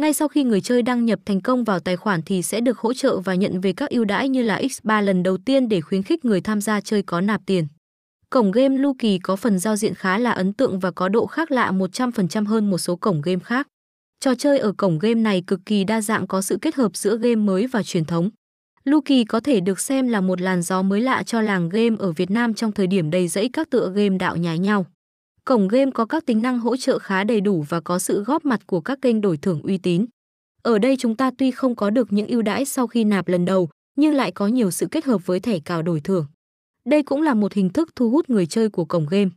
Ngay sau khi người chơi đăng nhập thành công vào tài khoản thì sẽ được hỗ trợ và nhận về các ưu đãi như là X3 lần đầu tiên để khuyến khích người tham gia chơi có nạp tiền. Cổng game Lucky có phần giao diện khá là ấn tượng và có độ khác lạ 100% hơn một số cổng game khác. Trò chơi ở cổng game này cực kỳ đa dạng có sự kết hợp giữa game mới và truyền thống. Lucky có thể được xem là một làn gió mới lạ cho làng game ở Việt Nam trong thời điểm đầy rẫy các tựa game đạo nhái nhau. Cổng game có các tính năng hỗ trợ khá đầy đủ và có sự góp mặt của các kênh đổi thưởng uy tín. Ở đây chúng ta tuy không có được những ưu đãi sau khi nạp lần đầu, nhưng lại có nhiều sự kết hợp với thẻ cào đổi thưởng. Đây cũng là một hình thức thu hút người chơi của cổng game.